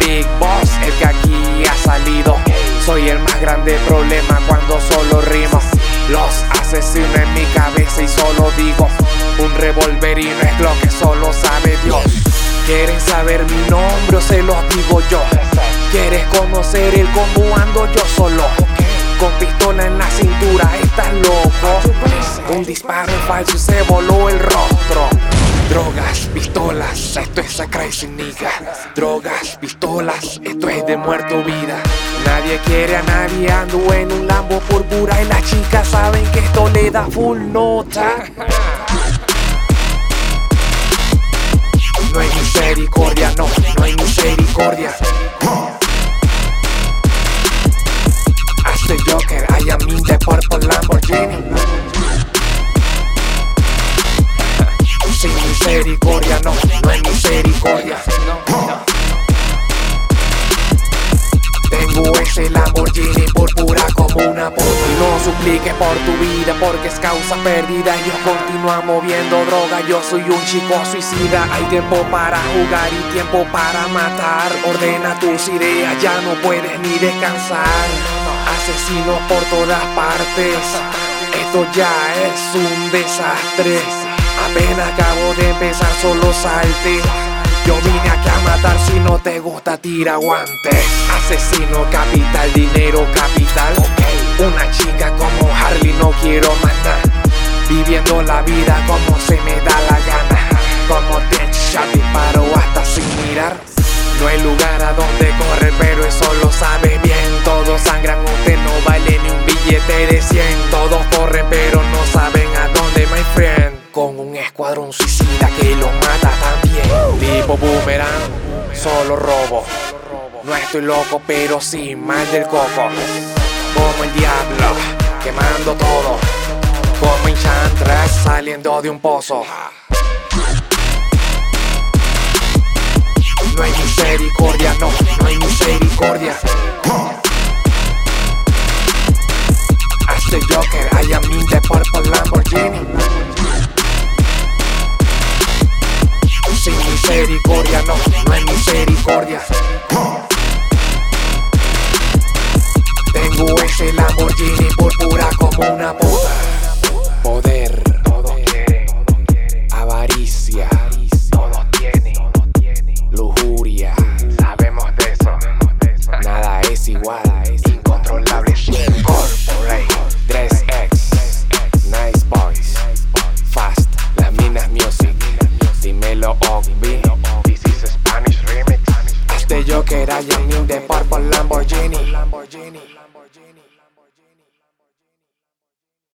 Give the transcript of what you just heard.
Big Boss, el que aquí ha salido. Soy el más grande problema cuando solo rimo. Los asesino en mi cabeza y solo digo Un revólver y no es lo que solo sabe Dios Quieren saber mi nombre o se los digo yo ¿Quieres conocer el cómo ando yo solo? Con pistola en la cintura, estás loco Un disparo falso y se voló el rostro Drogas, pistolas, esto es a crazy nigga Drogas, pistolas, esto es de muerto vida. Nadie quiere a nadie, ando en un Lambo púrpura Y las chicas saben que esto le da full nota. No hay misericordia, no, no hay misericordia. Hace Joker, I am in the purple Lamborghini misericordia, no, no hay misericordia. Tengo ese Lamborghini púrpura como una puta. Y no suplique por tu vida porque es causa perdida. Yo continúa moviendo droga, yo soy un chico suicida. Hay tiempo para jugar y tiempo para matar. Ordena tus ideas, ya no puedes ni descansar. Asesinos por todas partes. Esto ya es un desastre. Apenas acabo de empezar, solo salte. Yo vine aquí a matar si no te gusta, tira guantes. Asesino capital, dinero capital. Una chica como Harley no quiero matar. Viviendo la vida como se me da la gana. Como Deadshot disparo hasta sin mirar. No hay lugar a donde escuadrón suicida que lo mata también. Tipo boomerang, solo robo. No estoy loco, pero sí mal del coco. Como el diablo, quemando todo. Como Enchantress saliendo de un pozo. No hay misericordia, no, no hay misericordia. new, they purple Lamborghini.